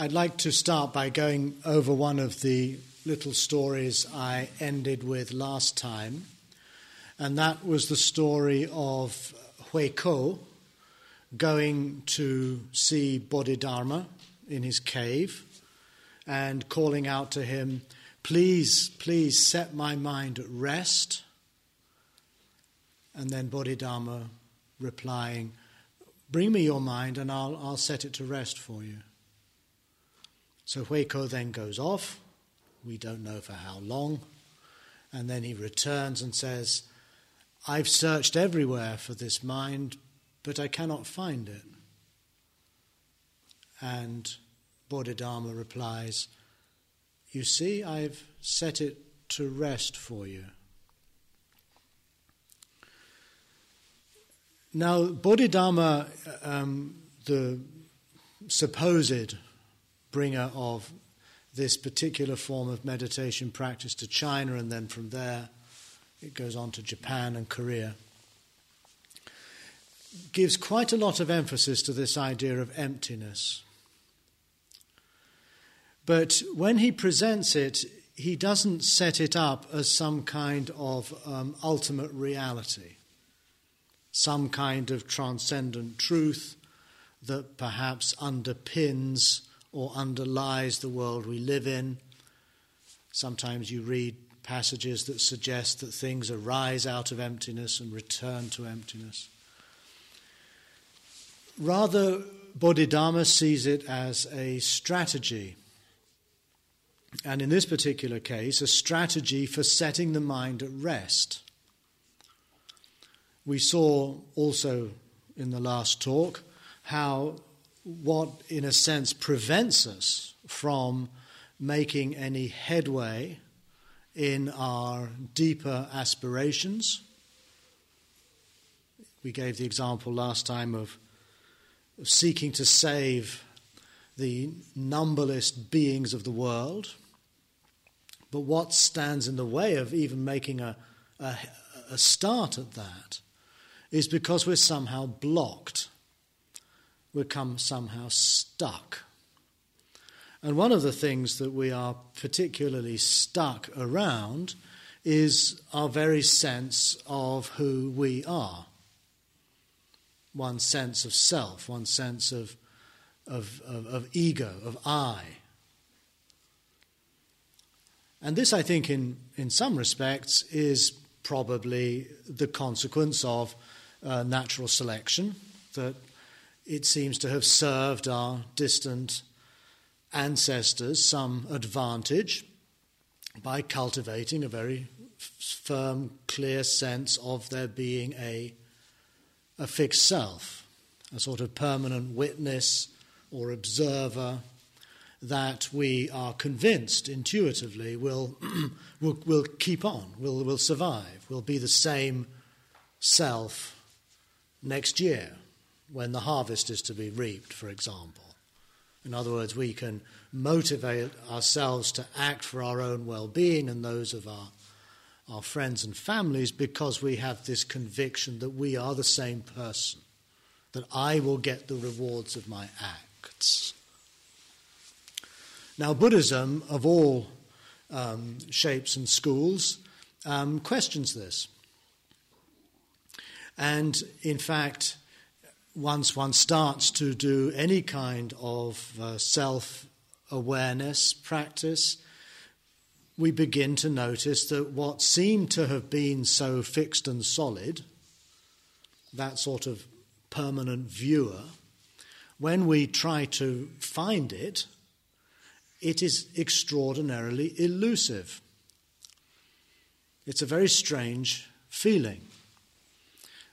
I'd like to start by going over one of the little stories I ended with last time, and that was the story of Huike going to see Bodhidharma in his cave and calling out to him, Please, please set my mind at rest. And then Bodhidharma replying, Bring me your mind and I'll, I'll set it to rest for you. So Huike then goes off. We don't know for how long. And then he returns and says, I've searched everywhere for this mind, but I cannot find it. And Bodhidharma replies, You see, I've set it to rest for you. Now, Bodhidharma, um, the supposed bringer of this particular form of meditation practice to China, and then from there it goes on to Japan and Korea, gives quite a lot of emphasis to this idea of emptiness. But when he presents it, he doesn't set it up as some kind of um, ultimate reality some kind of transcendent truth that perhaps underpins or underlies the world we live in. Sometimes you read passages that suggest that things arise out of emptiness and return to emptiness. Rather, Bodhidharma sees it as a strategy. And in this particular case, a strategy for setting the mind at rest. We saw also in the last talk how what, in a sense, prevents us from making any headway in our deeper aspirations. We gave the example last time of, seeking to save the numberless beings of the world. But what stands in the way of even making a, a, a start at that is because we're somehow blocked. We're come somehow stuck. And one of the things that we are particularly stuck around is our very sense of who we are. One sense of self, one sense of, of, of, of ego, of I. And this, I think, in, in some respects, is probably the consequence of uh, natural selection that it seems to have served our distant ancestors some advantage by cultivating a very firm, clear sense of there being a, a fixed self, a sort of permanent witness or observer that we are convinced intuitively will, will, will keep on, will, will survive, will be the same self next year when the harvest is to be reaped, for example. In other words, we can motivate ourselves to act for our own well being and those of our, our friends and families because we have this conviction that we are the same person, that I will get the rewards of my acts. Now, Buddhism, of all um, shapes and schools, um, questions this. And in fact, once one starts to do any kind of uh, self awareness practice, we begin to notice that what seemed to have been so fixed and solid, that sort of permanent viewer, when we try to find it, it is extraordinarily elusive. It's a very strange feeling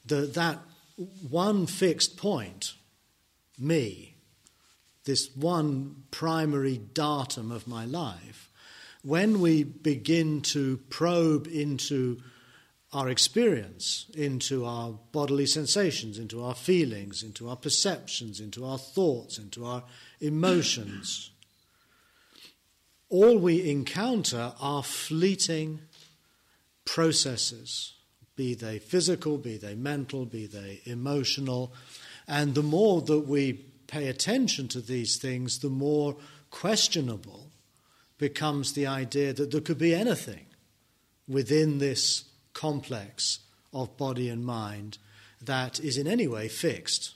the, that one fixed point, me, this one primary datum of my life, when we begin to probe into our experience, into our bodily sensations, into our feelings, into our perceptions, into our thoughts, into our emotions, all we encounter are fleeting processes be they physical, be they mental, be they emotional. And the more that we pay attention to these things, the more questionable becomes the idea that there could be anything within this complex of body and mind that is in any way fixed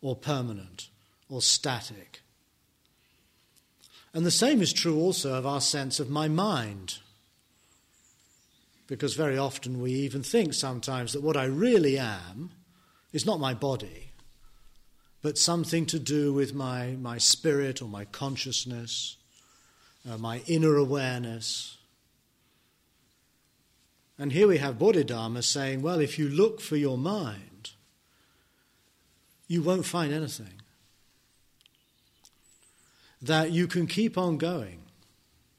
or permanent or static. And the same is true also of our sense of my mind. Because very often we even think sometimes that what I really am is not my body, but something to do with my, my spirit or my consciousness, uh, my inner awareness. And here we have Bodhidharma saying, well, if you look for your mind, you won't find anything that you can keep on going,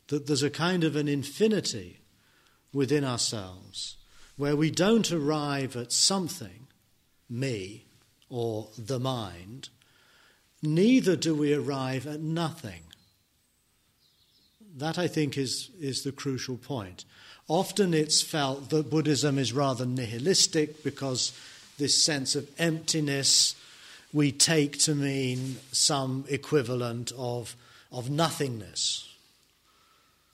that there's a kind of an infinity within ourselves where we don't arrive at something, me or the mind, neither do we arrive at nothing. That, I think, is, is the crucial point. Often it's felt that Buddhism is rather nihilistic because this sense of emptiness we take to mean some equivalent of, of nothingness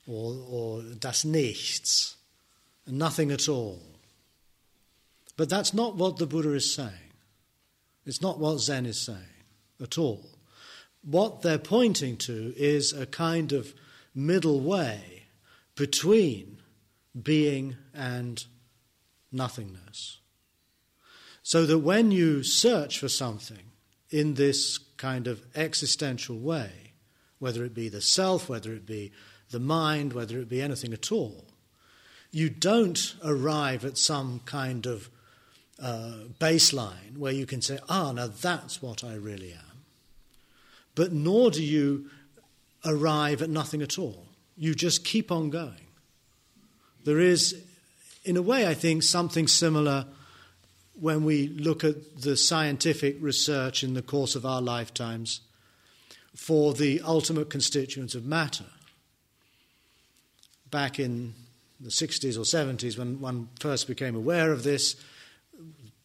or, or das Nichts, nothing at all. But that's not what the Buddha is saying. It's not what Zen is saying at all. What they're pointing to is a kind of middle way between being and nothingness. So that when you search for something, in this kind of existential way, whether it be the self, whether it be the mind, whether it be anything at all. You don't arrive at some kind of uh, baseline where you can say, ah, now that's what I really am. But nor do you arrive at nothing at all. You just keep on going. There is, in a way, I think, something similar when we look at the scientific research in the course of our lifetimes for the ultimate constituents of matter. Back in the 60s or 70s, when one first became aware of this,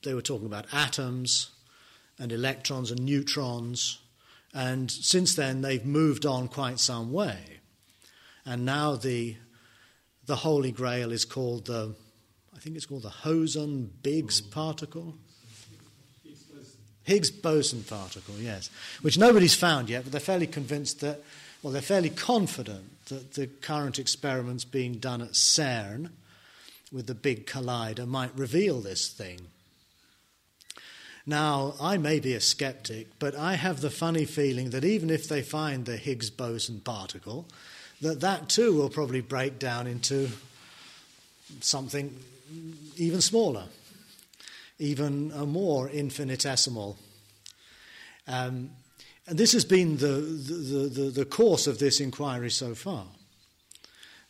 they were talking about atoms and electrons and neutrons. And since then, they've moved on quite some way. And now the, the Holy Grail is called the I think it's called the Hosen Biggs particle. Higgs boson particle, yes, which nobody's found yet, but they're fairly convinced that, well, they're fairly confident that the current experiments being done at CERN with the big collider might reveal this thing. Now, I may be a skeptic, but I have the funny feeling that even if they find the Higgs boson particle, that that too will probably break down into something even smaller, even more infinitesimal. Um, and this has been the, the, the, the course of this inquiry so far.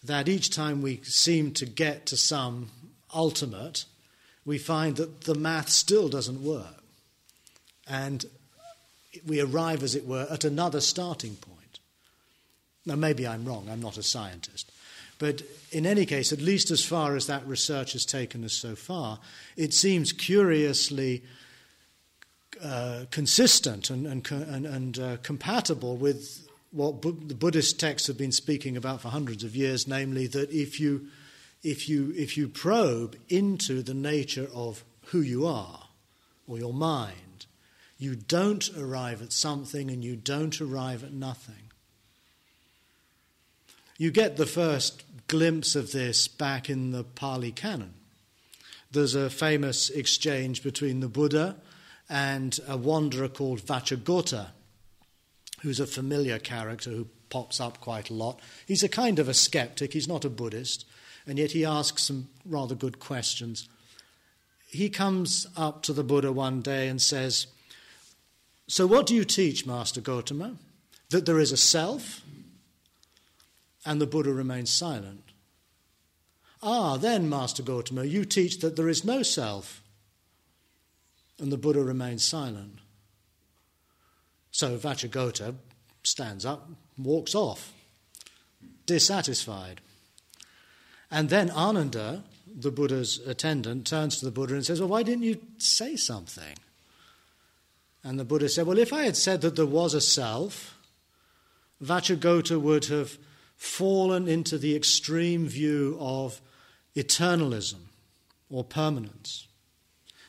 That each time we seem to get to some ultimate, we find that the math still doesn't work. And we arrive, as it were, at another starting point. Now, maybe I'm wrong, I'm not a scientist. But in any case, at least as far as that research has taken us so far, it seems curiously uh, consistent and, and, and, and uh, compatible with what the Buddhist texts have been speaking about for hundreds of years, namely that if you, if, you, if you probe into the nature of who you are or your mind, you don't arrive at something and you don't arrive at nothing. You get the first glimpse of this back in the Pali Canon. There's a famous exchange between the Buddha and a wanderer called Vacchagotta, who's a familiar character who pops up quite a lot. He's a kind of a skeptic, he's not a Buddhist, and yet he asks some rather good questions. He comes up to the Buddha one day and says, So, what do you teach, Master Gotama? That there is a self? And the Buddha remains silent. Ah, then, Master Gautama, you teach that there is no self. And the Buddha remains silent. So Vacchagotta stands up, walks off, dissatisfied. And then Ananda, the Buddha's attendant, turns to the Buddha and says, Well, why didn't you say something? And the Buddha said, Well, if I had said that there was a self, Vacchagotta would have fallen into the extreme view of eternalism or permanence.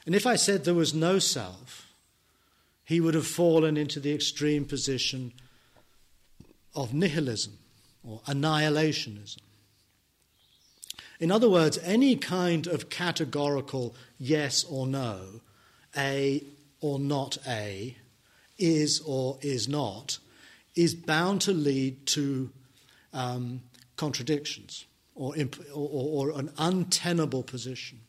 And if I said there was no self, he would have fallen into the extreme position of nihilism or annihilationism. In other words, any kind of categorical yes or no, A or not A, is or is not, is bound to lead to um, contradictions or, imp- or, or an untenable position.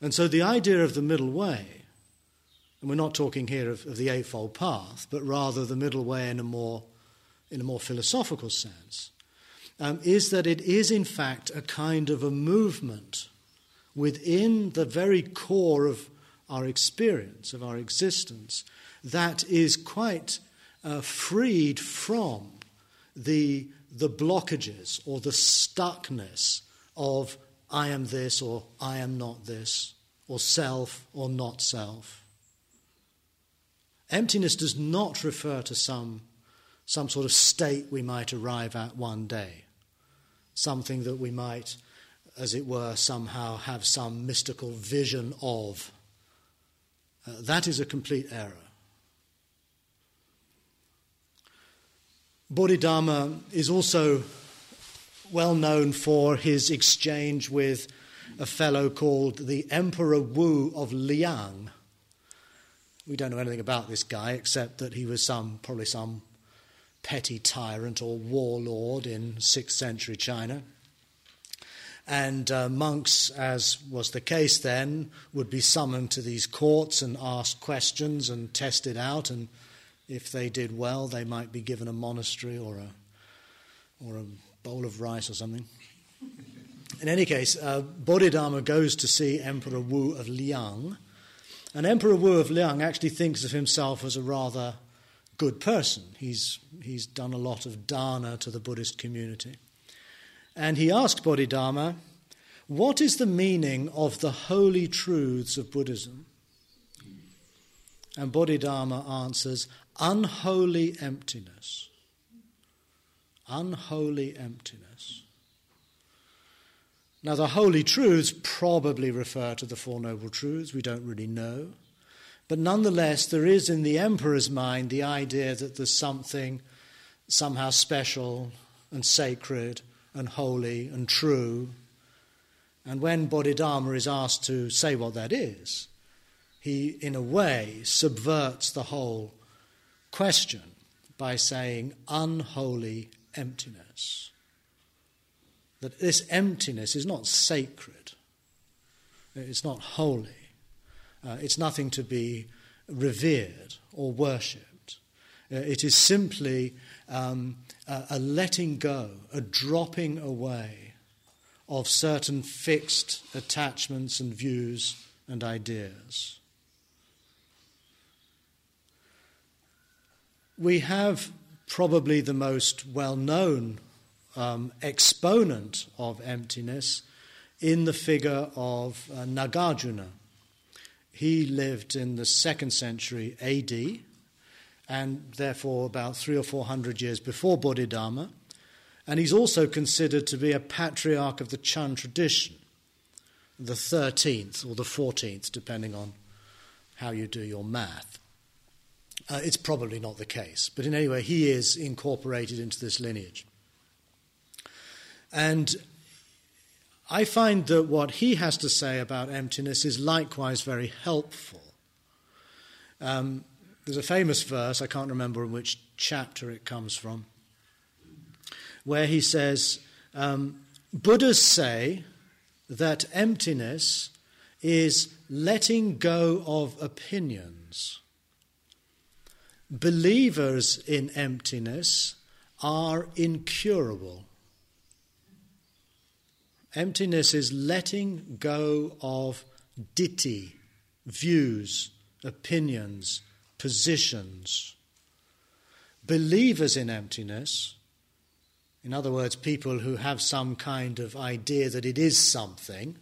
And so the idea of the middle way, and we're not talking here of, of the Eightfold Path, but rather the middle way in a more, in a more philosophical sense, um, is that it is in fact a kind of a movement within the very core of our experience, of our existence, that is quite uh, freed from the, the blockages or the stuckness of I am this or I am not this, or self or not self. Emptiness does not refer to some, some sort of state we might arrive at one day something that we might, as it were, somehow have some mystical vision of. Uh, that is a complete error. Bodhidharma is also well known for his exchange with a fellow called the Emperor Wu of Liang. We don't know anything about this guy except that he was some, probably some petty tyrant or warlord in 6th century China. And uh, monks, as was the case then, would be summoned to these courts and asked questions and tested out. And if they did well, they might be given a monastery or a, or a bowl of rice or something. In any case, uh, Bodhidharma goes to see Emperor Wu of Liang. And Emperor Wu of Liang actually thinks of himself as a rather good person. He's, he's done a lot of dana to the Buddhist community. And he asked Bodhidharma, What is the meaning of the holy truths of Buddhism? And Bodhidharma answers, Unholy emptiness. Unholy emptiness. Now, the holy truths probably refer to the Four Noble Truths. We don't really know. But nonetheless, there is in the emperor's mind the idea that there's something somehow special and sacred and holy and true. And when Bodhidharma is asked to say what that is, he, in a way, subverts the whole question by saying unholy emptiness. That this emptiness is not sacred, it's not holy. Uh, it's nothing to be revered or worshipped. Uh, it is simply um, a, a letting go, a dropping away of certain fixed attachments and views and ideas. We have probably the most well known um, exponent of emptiness in the figure of uh, Nagarjuna. He lived in the second century AD, and therefore about three or four hundred years before Bodhidharma. And he's also considered to be a patriarch of the Chan tradition, the 13th or the 14th, depending on how you do your math. Uh, it's probably not the case, but in any way, he is incorporated into this lineage. And I find that what he has to say about emptiness is likewise very helpful. Um, there's a famous verse, I can't remember in which chapter it comes from, where he says, um, Buddhas say that emptiness is letting go of opinions. Believers in emptiness are incurable. Emptiness is letting go of ditthi, views, opinions, positions. Believers in emptiness, in other words, people who have some kind of idea that it is something,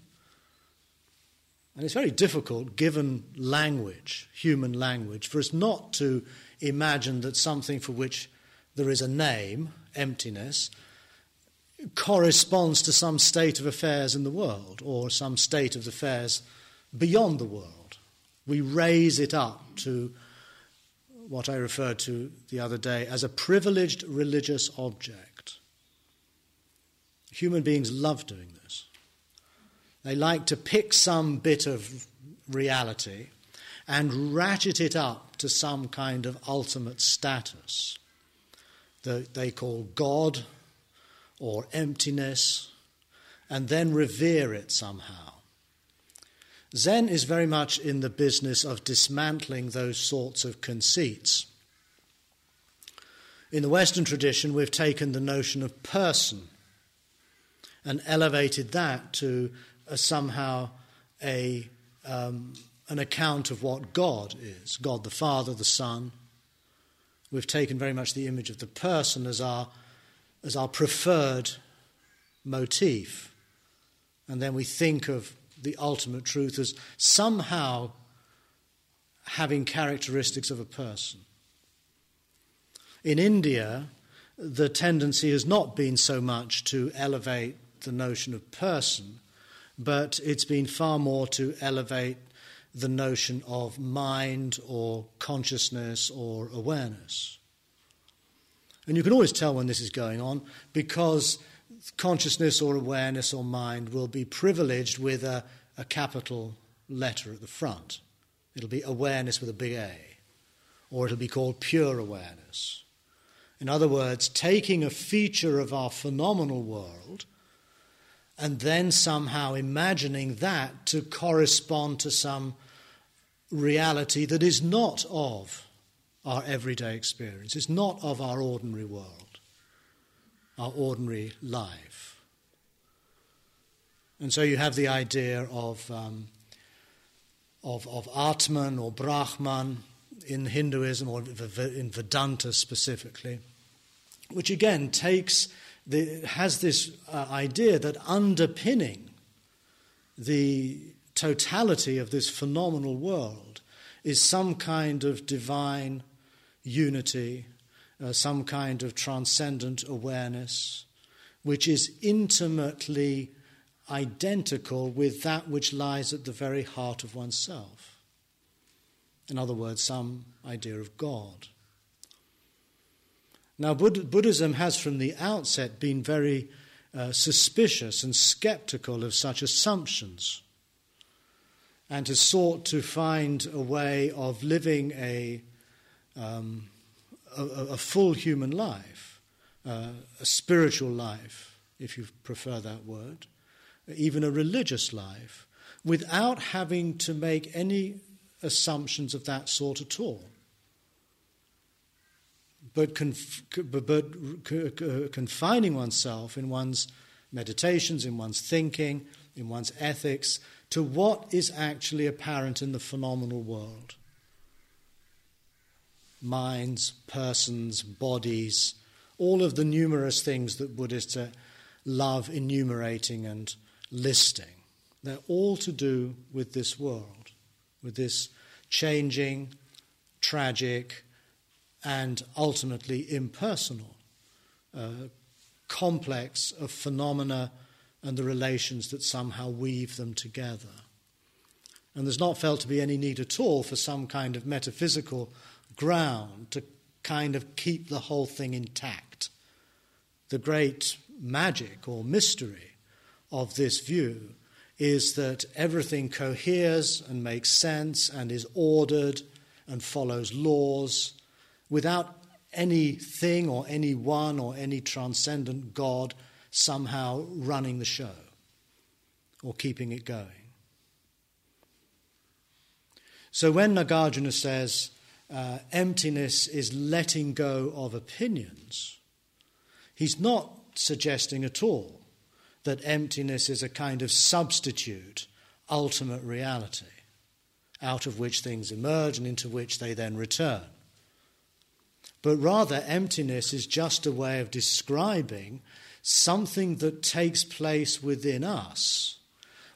and it's very difficult, given language, human language, for us not to imagine that something for which there is a name, emptiness, corresponds to some state of affairs in the world or some state of affairs beyond the world. We raise it up to what I referred to the other day as a privileged religious object. Human beings love doing this. They like to pick some bit of reality and ratchet it up to some kind of ultimate status that they call God or emptiness, and then revere it somehow. Zen is very much in the business of dismantling those sorts of conceits. In the Western tradition, we've taken the notion of person and elevated that to a, somehow a, um, an account of what God is God the Father, the Son. We've taken very much the image of the person as our, as our preferred motif. And then we think of the ultimate truth as somehow having characteristics of a person. In India, the tendency has not been so much to elevate the notion of person, but it's been far more to elevate the notion of mind or consciousness or awareness. And you can always tell when this is going on because consciousness or awareness or mind will be privileged with a, a capital letter at the front. It'll be awareness with a big A, or it'll be called pure awareness. In other words, taking a feature of our phenomenal world and then somehow imagining that to correspond to some reality that is not of our everyday experience, it's not of our ordinary world, our ordinary life. And so you have the idea of, um, of, of Atman or Brahman in Hinduism or in Vedanta specifically, which again takes the, has this uh, idea that underpinning the totality of this phenomenal world is some kind of divine unity, uh, some kind of transcendent awareness, which is intimately identical with that which lies at the very heart of oneself. In other words, some idea of God. Now, Buddhism has from the outset been very uh, suspicious and skeptical of such assumptions and has sought to find a way of living a, um, a, a, full human life, uh, a spiritual life, if you prefer that word, even a religious life, without having to make any assumptions of that sort at all but, conf- but confining oneself in one's meditations, in one's thinking, in one's ethics, to what is actually apparent in the phenomenal world minds, persons, bodies, all of the numerous things that Buddhists love enumerating and listing. They're all to do with this world, with this changing, tragic, and ultimately impersonal uh, complex of phenomena and the relations that somehow weave them together. And there's not felt to be any need at all for some kind of metaphysical ground to kind of keep the whole thing intact. The great magic or mystery of this view is that everything coheres and makes sense and is ordered and follows laws without anything or anyone or any transcendent God somehow running the show or keeping it going. So when Nagarjuna says uh, emptiness is letting go of opinions, he's not suggesting at all that emptiness is a kind of substitute, ultimate reality, out of which things emerge and into which they then return but rather emptiness is just a way of describing something that takes place within us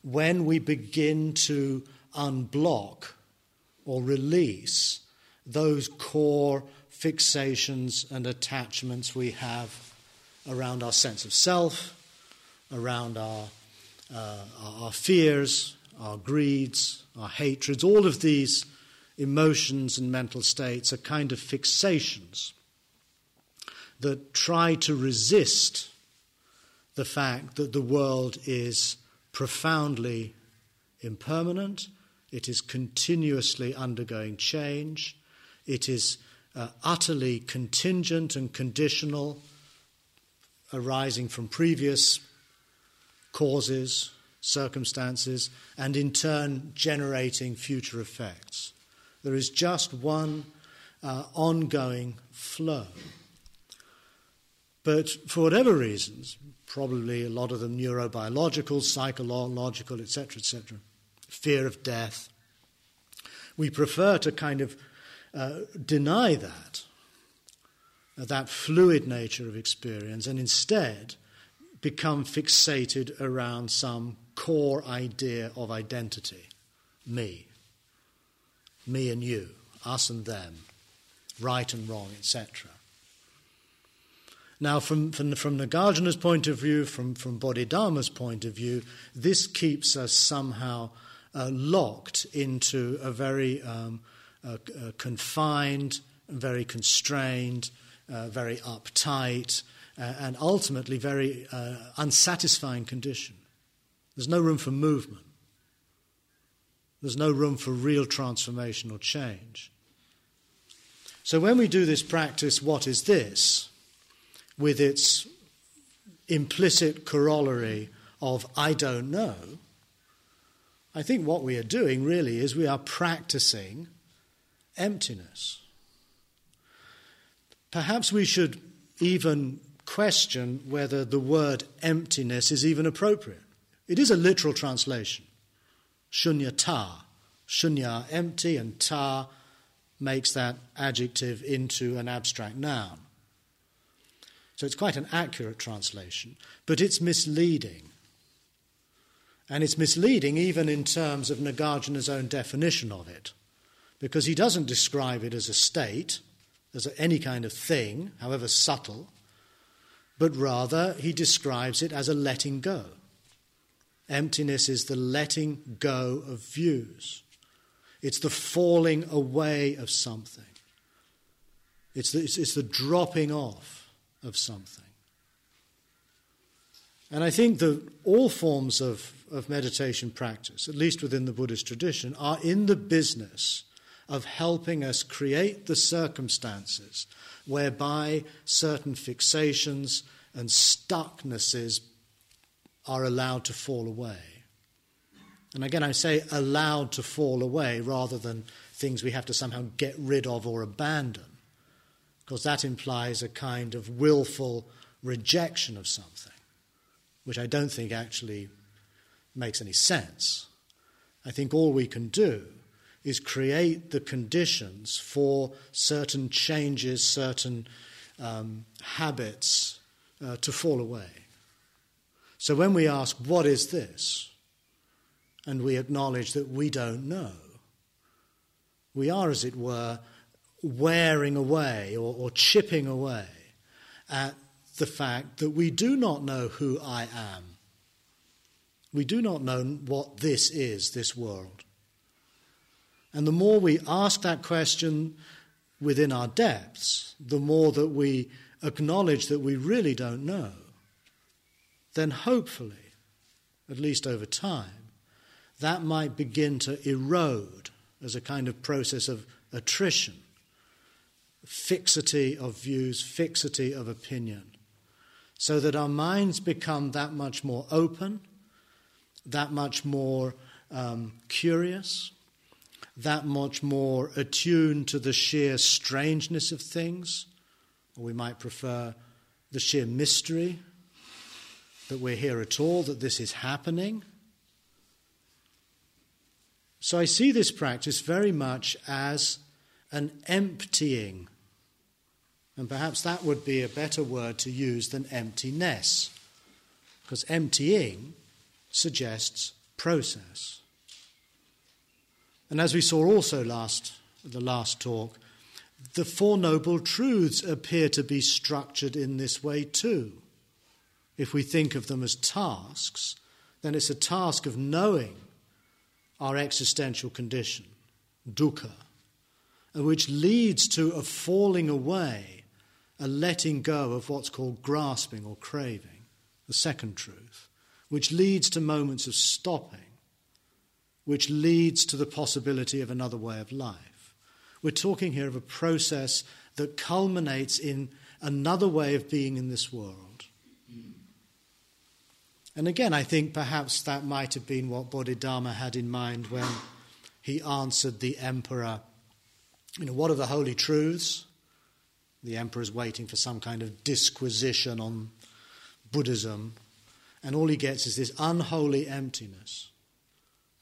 when we begin to unblock or release those core fixations and attachments we have around our sense of self, around our, uh, our fears, our greeds, our hatreds, all of these emotions and mental states are kind of fixations that try to resist the fact that the world is profoundly impermanent, it is continuously undergoing change, it is uh, utterly contingent and conditional, arising from previous causes, circumstances, and in turn generating future effects. There is just one uh, ongoing flow. But for whatever reasons, probably a lot of them neurobiological, psychological, etc., etc., fear of death, we prefer to kind of uh, deny that, uh, that fluid nature of experience, and instead become fixated around some core idea of identity me, me and you, us and them, right and wrong, etc. Now, from, from, from Nagarjuna's point of view, from, from Bodhidharma's point of view, this keeps us somehow uh, locked into a very um, confined, very constrained, uh, very uptight, uh, and ultimately very uh, unsatisfying condition. There's no room for movement. There's no room for real transformation or change. So when we do this practice, what is this? with its implicit corollary of I don't know, I think what we are doing really is we are practicing emptiness. Perhaps we should even question whether the word emptiness is even appropriate. It is a literal translation. Shunyata. Shunya, empty, and ta makes that adjective into an abstract noun. So it's quite an accurate translation, but it's misleading. And it's misleading even in terms of Nagarjuna's own definition of it, because he doesn't describe it as a state, as any kind of thing, however subtle, but rather he describes it as a letting go. Emptiness is the letting go of views, it's the falling away of something, it's the, it's, it's the dropping off of something. And I think that all forms of, of meditation practice, at least within the Buddhist tradition, are in the business of helping us create the circumstances whereby certain fixations and stucknesses are allowed to fall away. And again, I say allowed to fall away rather than things we have to somehow get rid of or abandon because that implies a kind of willful rejection of something, which I don't think actually makes any sense. I think all we can do is create the conditions for certain changes, certain um, habits uh, to fall away. So when we ask, What is this? and we acknowledge that we don't know, we are, as it were, wearing away or, or chipping away at the fact that we do not know who I am. We do not know what this is, this world. And the more we ask that question within our depths, the more that we acknowledge that we really don't know, then hopefully, at least over time, that might begin to erode as a kind of process of attrition fixity of views, fixity of opinion, so that our minds become that much more open, that much more um, curious, that much more attuned to the sheer strangeness of things, or we might prefer the sheer mystery that we're here at all, that this is happening. So I see this practice very much as an emptying and perhaps that would be a better word to use than emptiness, because emptying suggests process. And as we saw also last the last talk, the Four Noble Truths appear to be structured in this way too. If we think of them as tasks, then it's a task of knowing our existential condition, dukkha, which leads to a falling away, a letting go of what's called grasping or craving, the second truth, which leads to moments of stopping, which leads to the possibility of another way of life. We're talking here of a process that culminates in another way of being in this world. And again, I think perhaps that might have been what Bodhidharma had in mind when he answered the emperor, you know, what are the holy truths? The emperor's waiting for some kind of disquisition on Buddhism, and all he gets is this unholy emptiness.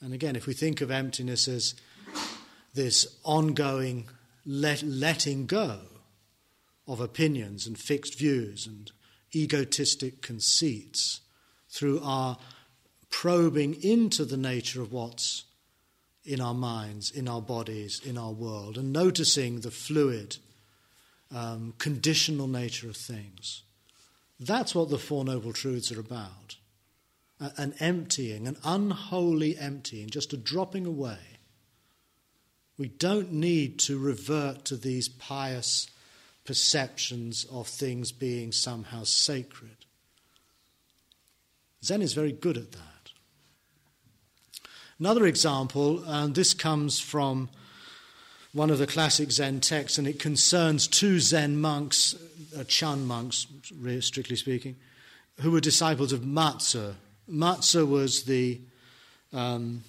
And again, if we think of emptiness as this ongoing let, letting go of opinions and fixed views and egotistic conceits through our probing into the nature of what's in our minds, in our bodies, in our world, and noticing the fluid, um, conditional nature of things. That's what the Four Noble Truths are about an emptying, an unholy emptying, just a dropping away. We don't need to revert to these pious perceptions of things being somehow sacred. Zen is very good at that. Another example, and this comes from one of the classic Zen texts, and it concerns two Zen monks, uh, Chan monks, strictly speaking, who were disciples of Matsu. Matsu was the um,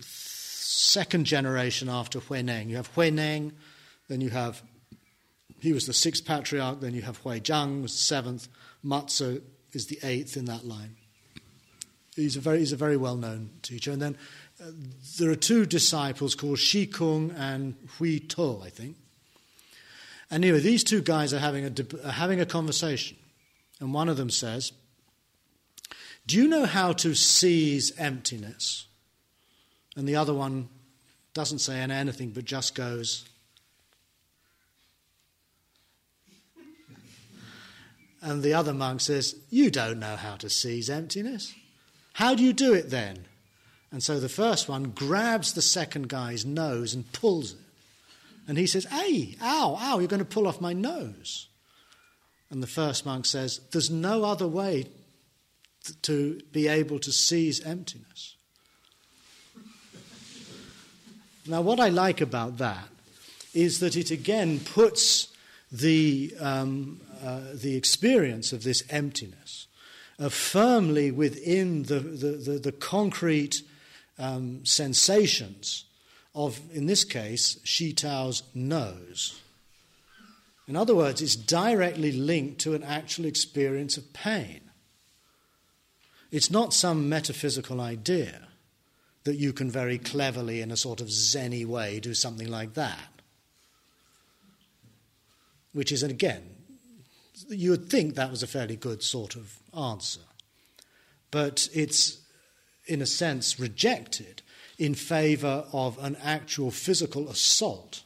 second generation after Huineng. You have Huineng, then you have, he was the sixth patriarch, then you have Huairang, was the seventh. Matsu is the eighth in that line. He's a very, he's a very well known teacher. And then uh, there are two disciples called Shi Kung and Hui To, I think. And anyway, these two guys are having a, are having a conversation. And one of them says, Do you know how to seize emptiness? And the other one doesn't say anything but just goes, And the other monk says, You don't know how to seize emptiness. How do you do it then? And so the first one grabs the second guy's nose and pulls it. And he says, Hey, ow, ow, you're going to pull off my nose. And the first monk says, There's no other way to be able to seize emptiness. Now, what I like about that is that it again puts the, um, uh, the experience of this emptiness uh, firmly within the, the, the, the concrete um, sensations of, in this case, Shi Tao's nose. In other words, it's directly linked to an actual experience of pain. It's not some metaphysical idea that you can very cleverly, in a sort of zenny way, do something like that. Which is, again, you would think that was a fairly good sort of answer. But it's, in a sense, rejected in favor of an actual physical assault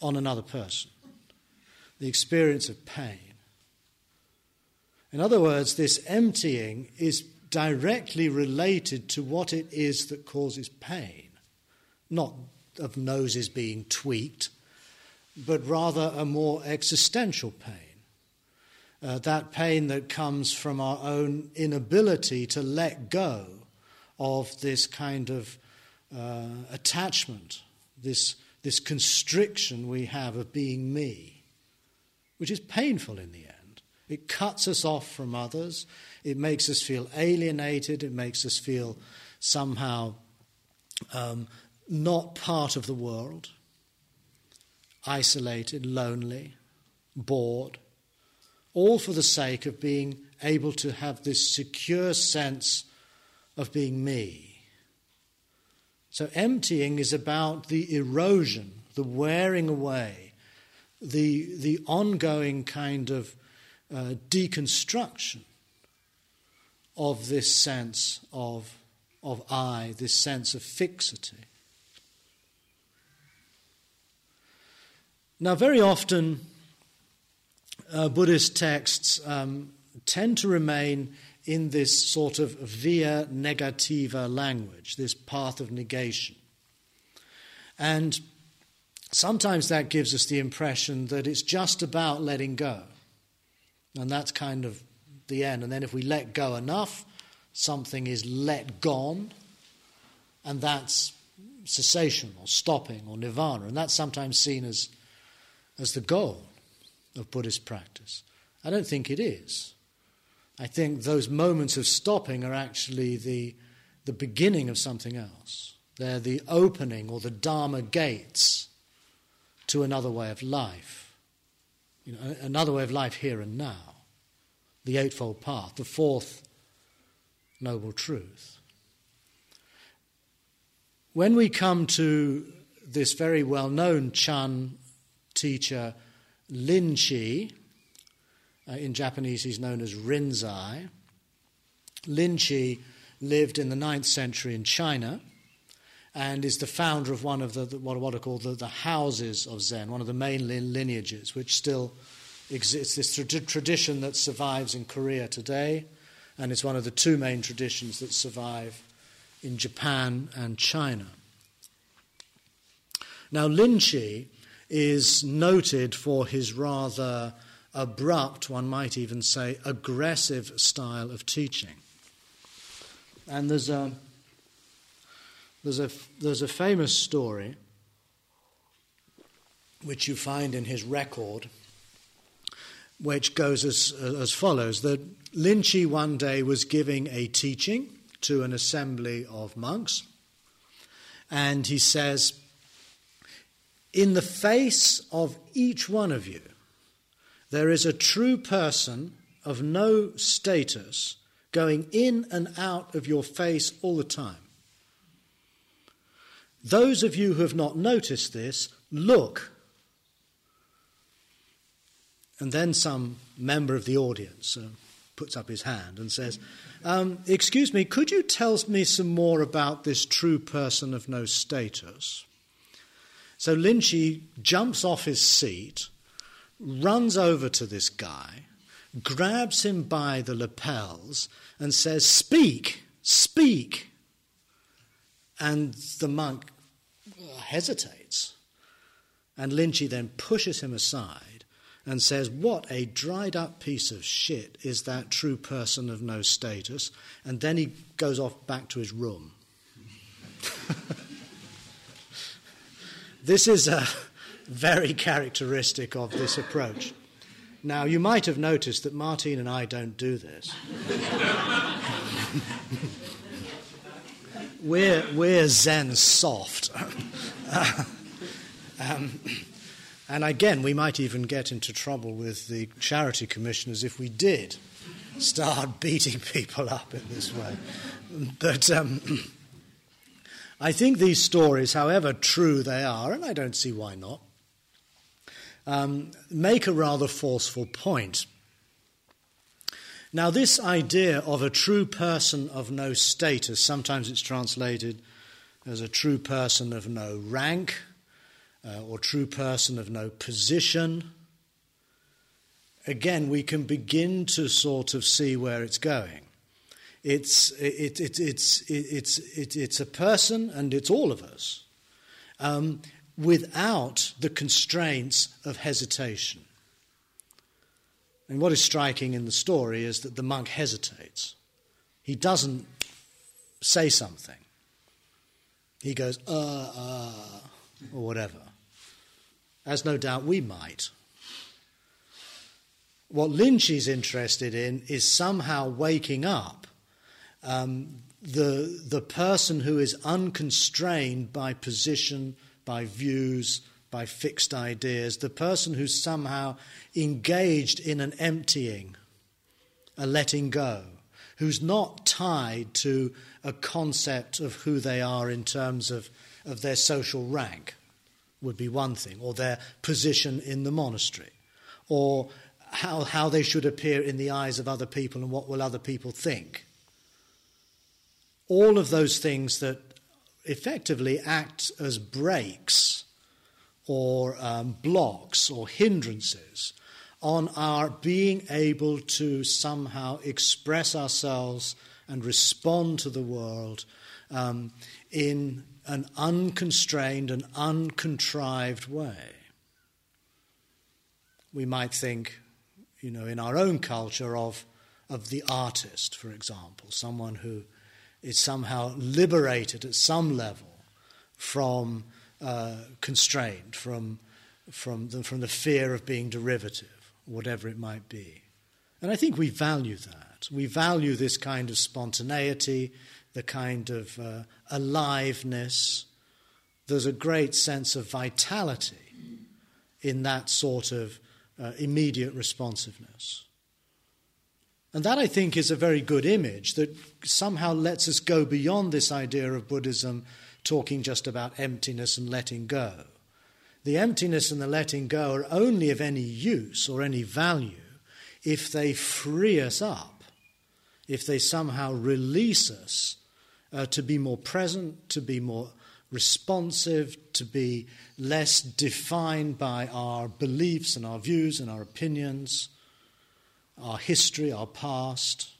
on another person, the experience of pain. In other words, this emptying is directly related to what it is that causes pain, not of noses being tweaked, but rather a more existential pain uh, that pain that comes from our own inability to let go of this kind of uh, attachment, this, this constriction we have of being me, which is painful in the end. It cuts us off from others, it makes us feel alienated, it makes us feel somehow um, not part of the world, isolated, lonely, bored all for the sake of being able to have this secure sense of being me. So, emptying is about the erosion, the wearing away, the, the ongoing kind of uh, deconstruction of this sense of, of I, this sense of fixity. Now, very often, uh, Buddhist texts um, tend to remain in this sort of via negativa language, this path of negation. And sometimes that gives us the impression that it's just about letting go. And that's kind of the end. And then if we let go enough, something is let gone, and that's cessation or stopping or nirvana. And that's sometimes seen as, as the goal of Buddhist practice. I don't think it is. I think those moments of stopping are actually the, the beginning of something else. They're the opening or the Dharma gates to another way of life. You know, another way of life here and now. The Eightfold Path, the fourth noble truth. When we come to this very well known Chan teacher, Lin Chi, uh, in Japanese he's known as Rinzai. Lin Chi lived in the 9th century in China and is the founder of one of the, the what, what are called the, the, houses of Zen, one of the main lineages, which still exists. This tra- tradition that survives in Korea today, and it's one of the two main traditions that survive in Japan and China. Now, Lin Chi is noted for his rather abrupt, one might even say aggressive style of teaching. And there's a, there's a, there's a famous story which you find in his record, which goes as, as follows that Lin Chi one day was giving a teaching to an assembly of monks, and he says, In the face of each one of you, there is a true person of no status going in and out of your face all the time. Those of you who have not noticed this, look. And then some member of the audience uh, puts up his hand and says, um, Excuse me, could you tell me some more about this true person of no status? So Lin Chi jumps off his seat runs over to this guy, grabs him by the lapels, and says, Speak, speak. And the monk uh, hesitates. And Lin Chi then pushes him aside and says, What a dried up piece of shit is that true person of no status? And then he goes off back to his room. this is a very characteristic of this approach. Now, you might have noticed that Martine and I don't do this. we're, we're Zen soft. um, and again, we might even get into trouble with the charity commissioners if we did start beating people up in this way. But um, I think these stories, however true they are, and I don't see why not, um, make a rather forceful point. Now, this idea of a true person of no status, sometimes it's translated as a true person of no rank uh, or true person of no position. Again, we can begin to sort of see where it's going. It's, it, it, it's, it, it's, it, it's a person, and it's all of us, um, without the constraints of hesitation. And what is striking in the story is that the monk hesitates. He doesn't say something. He goes, uh, uh, or whatever, as no doubt we might. What Lin Chi is interested in is somehow waking up um, the, the person who is unconstrained by position, by views, by fixed ideas, the person who's somehow engaged in an emptying, a letting go, who's not tied to a concept of who they are in terms of, of their social rank, would be one thing, or their position in the monastery, or how, how they should appear in the eyes of other people and what will other people think. All of those things that effectively act as brakes or um, blocks or hindrances on our being able to somehow express ourselves and respond to the world um, in an unconstrained and uncontrived way. We might think, you know, in our own culture of, of the artist, for example, someone who is somehow liberated at some level from uh, constraint, from, from, the, from the fear of being derivative, whatever it might be. And I think we value that. We value this kind of spontaneity, the kind of uh, aliveness. There's a great sense of vitality in that sort of uh, immediate responsiveness. And that, I think, is a very good image that somehow lets us go beyond this idea of Buddhism talking just about emptiness and letting go. The emptiness and the letting go are only of any use or any value if they free us up, if they somehow release us uh, to be more present, to be more responsive, to be less defined by our beliefs and our views and our opinions, our history, our past,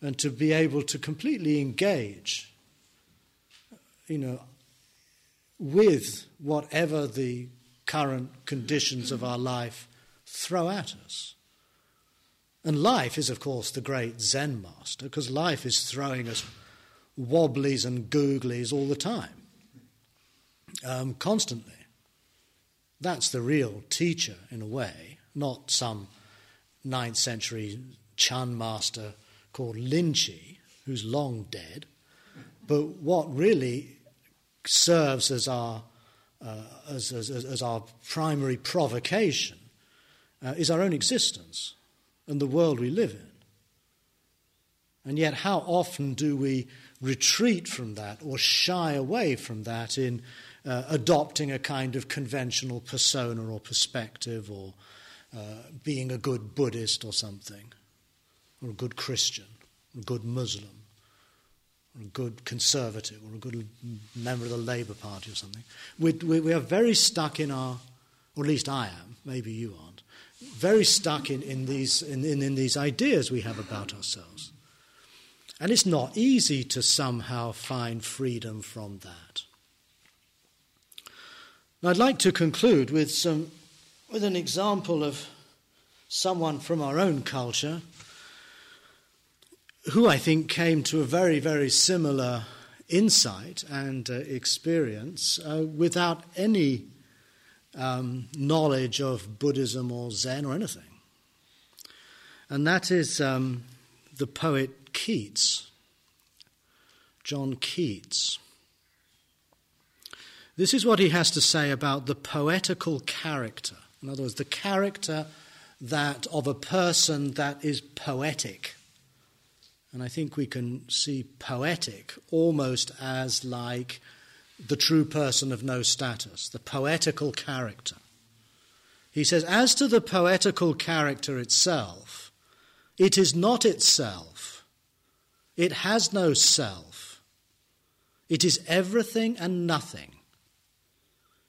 and to be able to completely engage, you know, with whatever the current conditions of our life throw at us. And life is, of course, the great Zen master, because life is throwing us wobblies and googlies all the time, um, constantly. That's the real teacher, in a way, not some 9th century Chan master called Lin Chi, who's long dead. But what really serves as our, uh, as, as, as, our primary provocation uh, is our own existence and the world we live in. And yet, how often do we retreat from that or shy away from that in uh, adopting a kind of conventional persona or perspective or uh, being a good Buddhist or something, or a good Christian, or a good Muslim, or a good conservative, or a good member of the Labour Party or something. We, we, we are very stuck in our, or at least I am, maybe you aren't, very stuck in, in, these, in, in, in these ideas we have about ourselves. And it's not easy to somehow find freedom from that. I'd like to conclude with, some, with an example of someone from our own culture who I think came to a very, very similar insight and uh, experience uh, without any um, knowledge of Buddhism or Zen or anything. And that is um, the poet Keats, John Keats. This is what he has to say about the poetical character. In other words, the character that of a person that is poetic. And I think we can see poetic almost as like the true person of no status, the poetical character. He says, as to the poetical character itself, it is not itself it has no self. It is everything and nothing.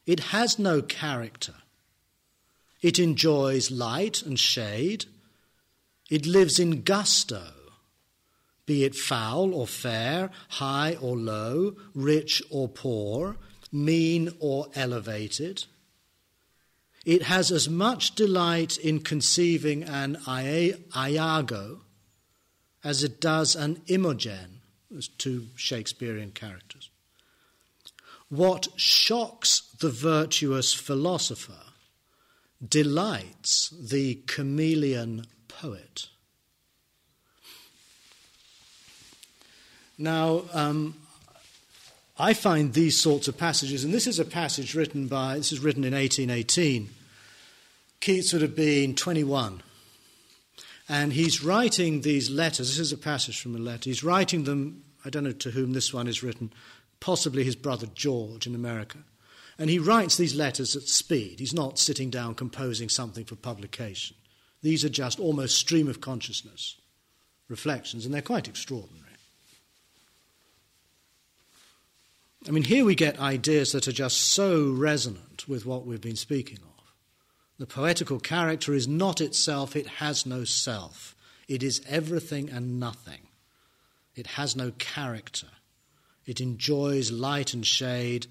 It has no character. It enjoys light and shade. It lives in gusto, be it foul or fair, high or low, rich or poor, mean or elevated. It has as much delight in conceiving an Iago as it does an Imogen, as two Shakespearean characters. What shocks the virtuous philosopher delights the chameleon poet. Now, um, I find these sorts of passages, and this is a passage written by, this is written in 1818. Keats would have been 21 and he's writing these letters. This is a passage from a letter. He's writing them, I don't know to whom this one is written, possibly his brother George in America. And he writes these letters at speed. He's not sitting down composing something for publication. These are just almost stream of consciousness reflections, and they're quite extraordinary. I mean, here we get ideas that are just so resonant with what we've been speaking of. The poetical character is not itself, it has no self. It is everything and nothing. It has no character. It enjoys light and shade,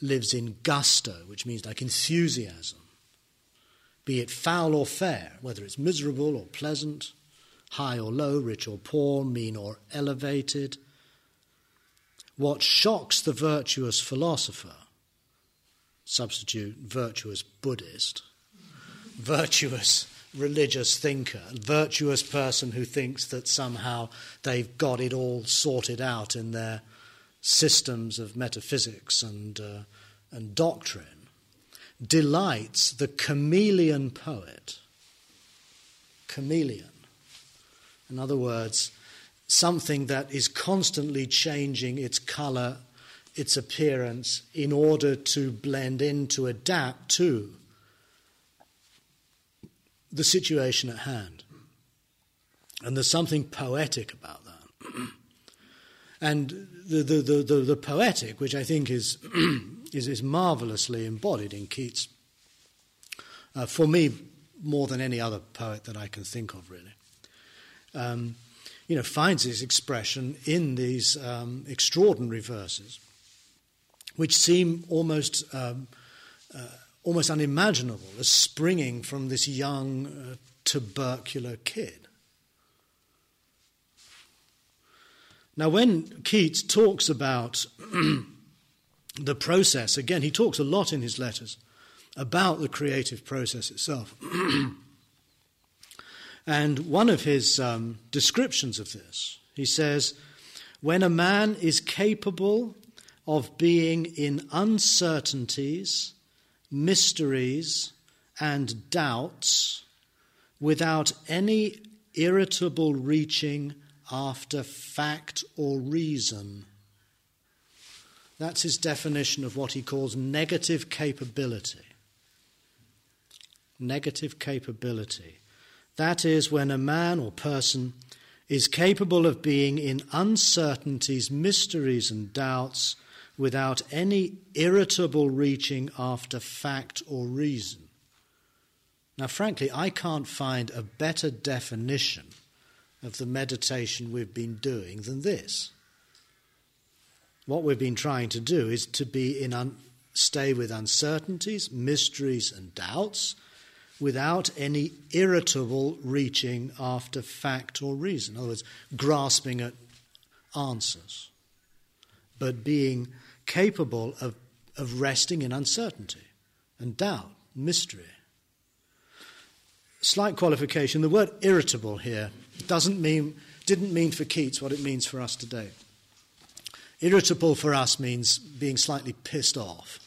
lives in gusto, which means like enthusiasm, be it foul or fair, whether it's miserable or pleasant, high or low, rich or poor, mean or elevated. What shocks the virtuous philosopher, substitute virtuous Buddhist, virtuous religious thinker, virtuous person who thinks that somehow they've got it all sorted out in their systems of metaphysics and, uh, and doctrine, delights the chameleon poet. Chameleon. In other words, something that is constantly changing its colour, its appearance, in order to blend in, to adapt to the situation at hand. And there's something poetic about that. And the, the, the, the, the poetic, which I think is, is, is marvelously embodied in Keats, uh, for me, more than any other poet that I can think of, really, um, you know, finds its expression in these um, extraordinary verses, which seem almost um, uh, almost unimaginable as springing from this young uh, tubercular kid. Now, when Keats talks about the process, again, he talks a lot in his letters about the creative process itself. and one of his um, descriptions of this, he says, when a man is capable of being in uncertainties mysteries, and doubts without any irritable reaching after fact or reason. That's his definition of what he calls negative capability. Negative capability. That is when a man or person is capable of being in uncertainties, mysteries, and doubts without any irritable reaching after fact or reason. Now, frankly, I can't find a better definition of the meditation we've been doing than this. What we've been trying to do is to be in un- stay with uncertainties, mysteries, and doubts without any irritable reaching after fact or reason. In other words, grasping at answers, but being capable of, of resting in uncertainty and doubt, mystery. Slight qualification the word irritable here doesn't mean, didn't mean for Keats what it means for us today. Irritable for us means being slightly pissed off.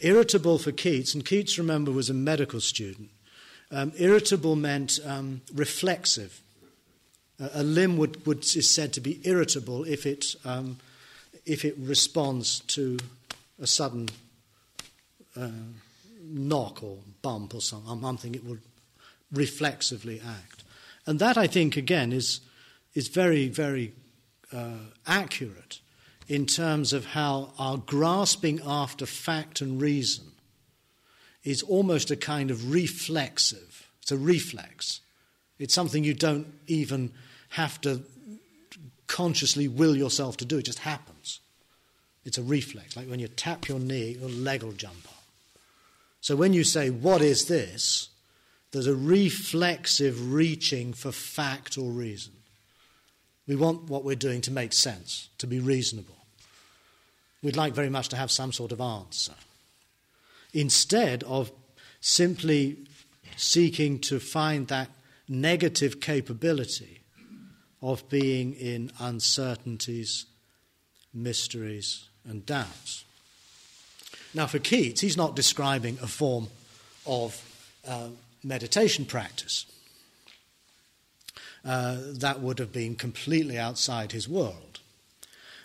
Irritable for Keats, and Keats, remember, was a medical student. Um, irritable meant um, reflexive. a limb would, would, is said to be irritable if it um, if it responds to a sudden uh, knock or bump or something, i'm thinking it would reflexively act. And that, I think, again, is, is very, very uh, accurate in terms of how our grasping after fact and reason is almost a kind of reflexive. It's a reflex. It's something you don't even have to consciously will yourself to do, it just happens. It's a reflex, like when you tap your knee, your leg will jump up. So when you say, What is this? There's a reflexive reaching for fact or reason. We want what we're doing to make sense, to be reasonable. We'd like very much to have some sort of answer. Instead of simply seeking to find that negative capability of being in uncertainties, mysteries, and doubts. Now, for Keats, he's not describing a form of uh, meditation practice. Uh, that would have been completely outside his world.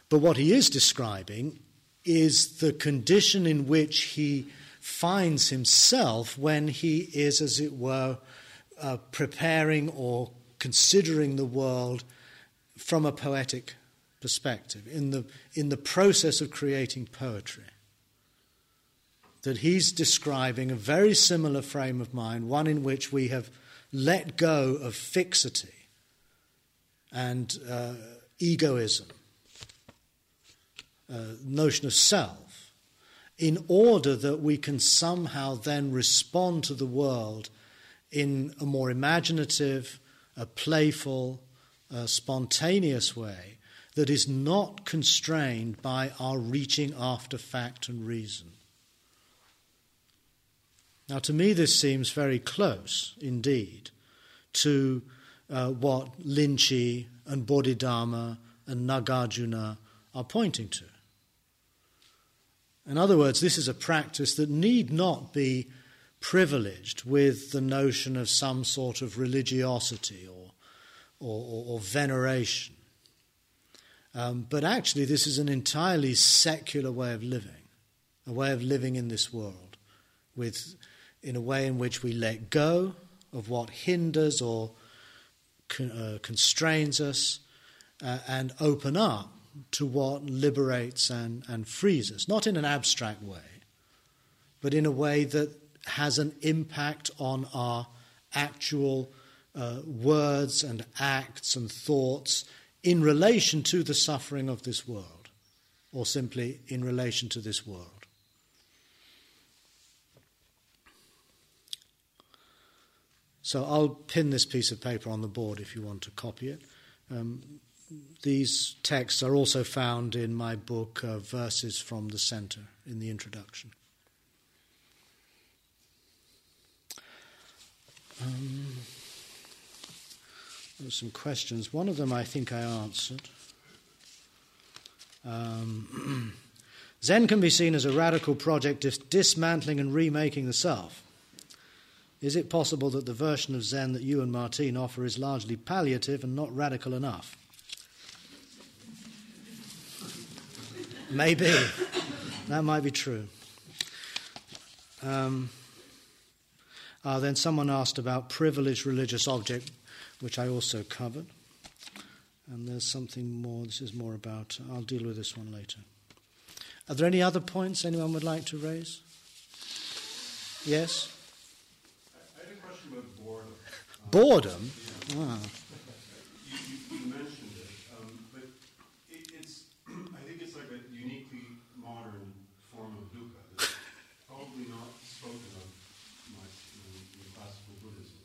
But what he is describing is the condition in which he finds himself when he is, as it were, uh, preparing or considering the world from a poetic perspective, in the, in the process of creating poetry, that he's describing a very similar frame of mind, one in which we have let go of fixity and uh, egoism, uh, notion of self, in order that we can somehow then respond to the world in a more imaginative, a playful, a spontaneous way that is not constrained by our reaching after fact and reason. Now, to me, this seems very close indeed to uh, what Lin Chi and Bodhidharma and Nagarjuna are pointing to. In other words, this is a practice that need not be privileged with the notion of some sort of religiosity or, or, or, or veneration. Um, but actually, this is an entirely secular way of living, a way of living in this world, with, in a way in which we let go of what hinders or con- uh, constrains us uh, and open up to what liberates and, and frees us, not in an abstract way, but in a way that has an impact on our actual uh, words and acts and thoughts in relation to the suffering of this world, or simply in relation to this world. So I'll pin this piece of paper on the board if you want to copy it. Um, these texts are also found in my book, uh, Verses from the Center, in the introduction. Um, there were some questions. One of them I think I answered. Um, Zen can be seen as a radical project of dismantling and remaking the self. Is it possible that the version of Zen that you and Martine offer is largely palliative and not radical enough? Maybe. That might be true. Um, uh, then someone asked about privileged religious object, which I also covered. And there's something more, this is more about, I'll deal with this one later. Are there any other points anyone would like to raise? Yes? I had a question about boredom. Boredom? Yeah. Ah. You, you, you, mentioned it, um, but it, it's, I think it's like a uniquely modern form of dukkha that's probably not spoken of classical Buddhism.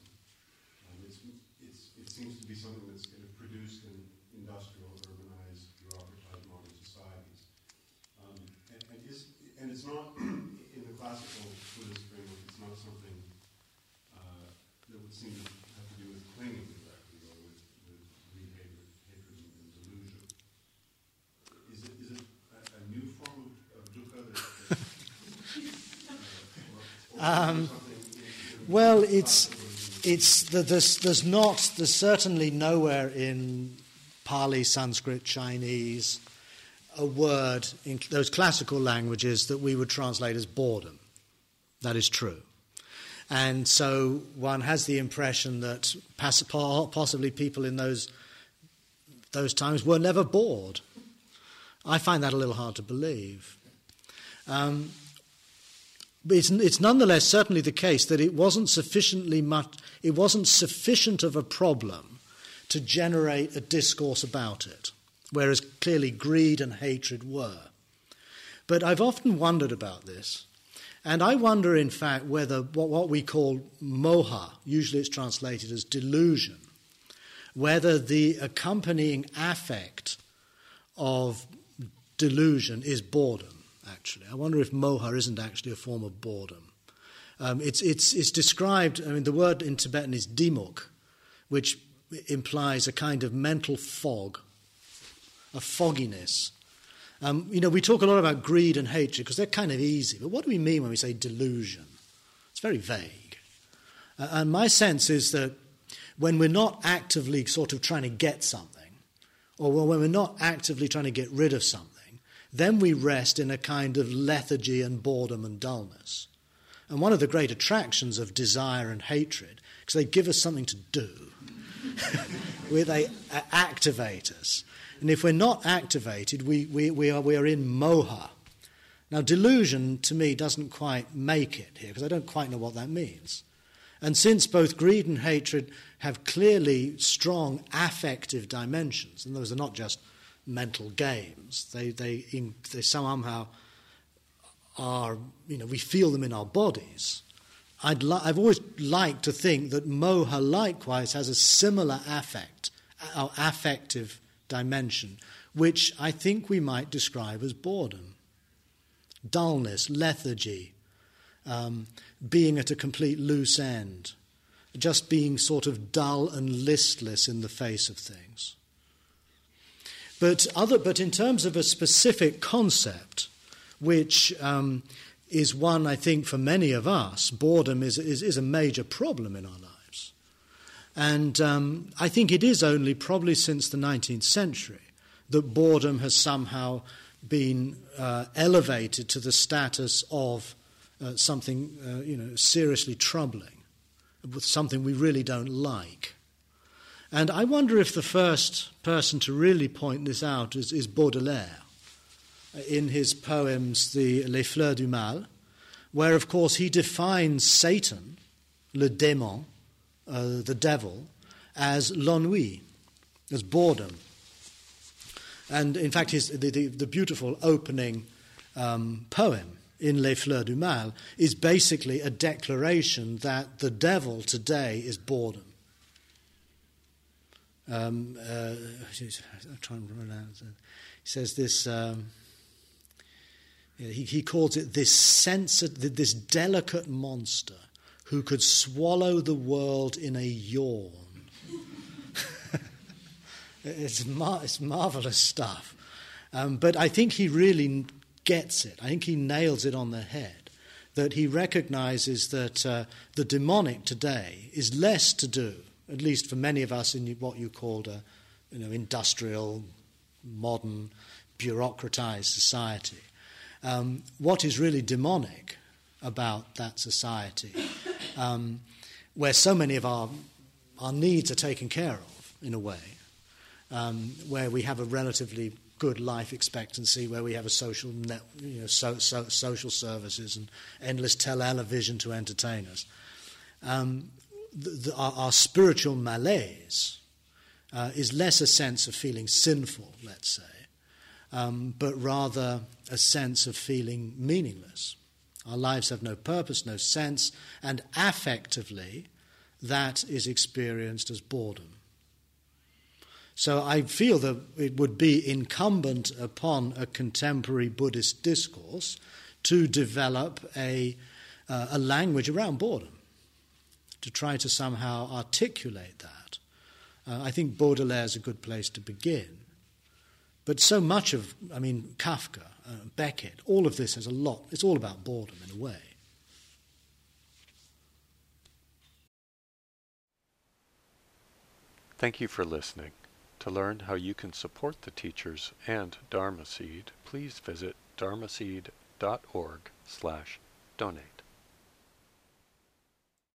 Um, it's, it's, it seems to be something that's kind of produced in industrial, urbanized, bureaucratized modern societies. Um, and, and, is, and it's not, in the classical Buddhist framework, it's not something uh, that would seem to have to do with clinging directly or with, with greed, hatred, hatred and delusion. Is it, is it a, a new form of, of dukkha that, that uh, or, or um, well, it's it's there's there's not there's certainly nowhere in Pali, Sanskrit, Chinese a word in those classical languages that we would translate as boredom. That is true. And so one has the impression that possibly people in those, those times were never bored. I find that a little hard to believe. Um, it's, it's nonetheless certainly the case that it wasn't sufficiently much, it wasn't sufficient of a problem to generate a discourse about it, whereas clearly greed and hatred were. But I've often wondered about this, and I wonder, in fact, whether what, what we call moha, usually it's translated as delusion, whether the accompanying affect of delusion is boredom actually. I wonder if moha isn't actually a form of boredom. Um, it's, it's, it's described, I mean, the word in Tibetan is dimuk, which implies a kind of mental fog, a fogginess. Um, you know, we talk a lot about greed and hatred because they're kind of easy, but what do we mean when we say delusion? It's very vague. Uh, and my sense is that when we're not actively sort of trying to get something, or when we're not actively trying to get rid of something, then we rest in a kind of lethargy and boredom and dullness. And one of the great attractions of desire and hatred, because they give us something to do, where they uh, activate us, And if we're not activated, we, we, we, are, we are in moha. Now, delusion to me doesn't quite make it here because I don't quite know what that means. And since both greed and hatred have clearly strong affective dimensions, and those are not just mental games, they, they, they somehow are, you know, we feel them in our bodies. I'd li- I've always liked to think that moha likewise has a similar affect, or affective dimension, which I think we might describe as boredom, dullness, lethargy, um, being at a complete loose end, just being sort of dull and listless in the face of things. But, other, but in terms of a specific concept, which um, is one, I think, for many of us, boredom is, is, is a major problem in our lives. And um, I think it is only probably since the 19th century that boredom has somehow been uh, elevated to the status of uh, something uh, you know, seriously troubling, something we really don't like. And I wonder if the first person to really point this out is, is Baudelaire in his poems, the Les Fleurs du Mal, where, of course, he defines Satan, le démon, uh, the devil, as l'ennui, as boredom. And in fact, his, the, the, the beautiful opening um, poem in Les Fleurs du Mal is basically a declaration that the devil today is boredom. Um, uh, I'm trying to remember. He says this. Um, he, he calls it this sensitive, this delicate monster who could swallow the world in a yawn. it's, mar- it's marvelous stuff. Um, but I think he really gets it. I think he nails it on the head. That he recognizes that uh, the demonic today is less to do, at least for many of us, in what you called a you know, industrial, modern, bureaucratized society. Um, what is really demonic about that society, um, where so many of our, our needs are taken care of, in a way, um, where we have a relatively good life expectancy, where we have a social net, you know, so, so, social services and endless television to entertain us. Um, the, our, our, spiritual malaise uh, is less a sense of feeling sinful, let's say, um, but rather a sense of feeling meaningless. Our lives have no purpose, no sense, and affectively, that is experienced as boredom. So I feel that it would be incumbent upon a contemporary Buddhist discourse to develop a, uh, a language around boredom, to try to somehow articulate that. Uh, I think Baudelaire is a good place to begin. But so much of, I mean, Kafka, uh, Beckett, all of this has a lot, it's all about boredom in a way. Thank you for listening. To learn how you can support the teachers and Dharma Seed, please visit dharmaseed.org slash donate.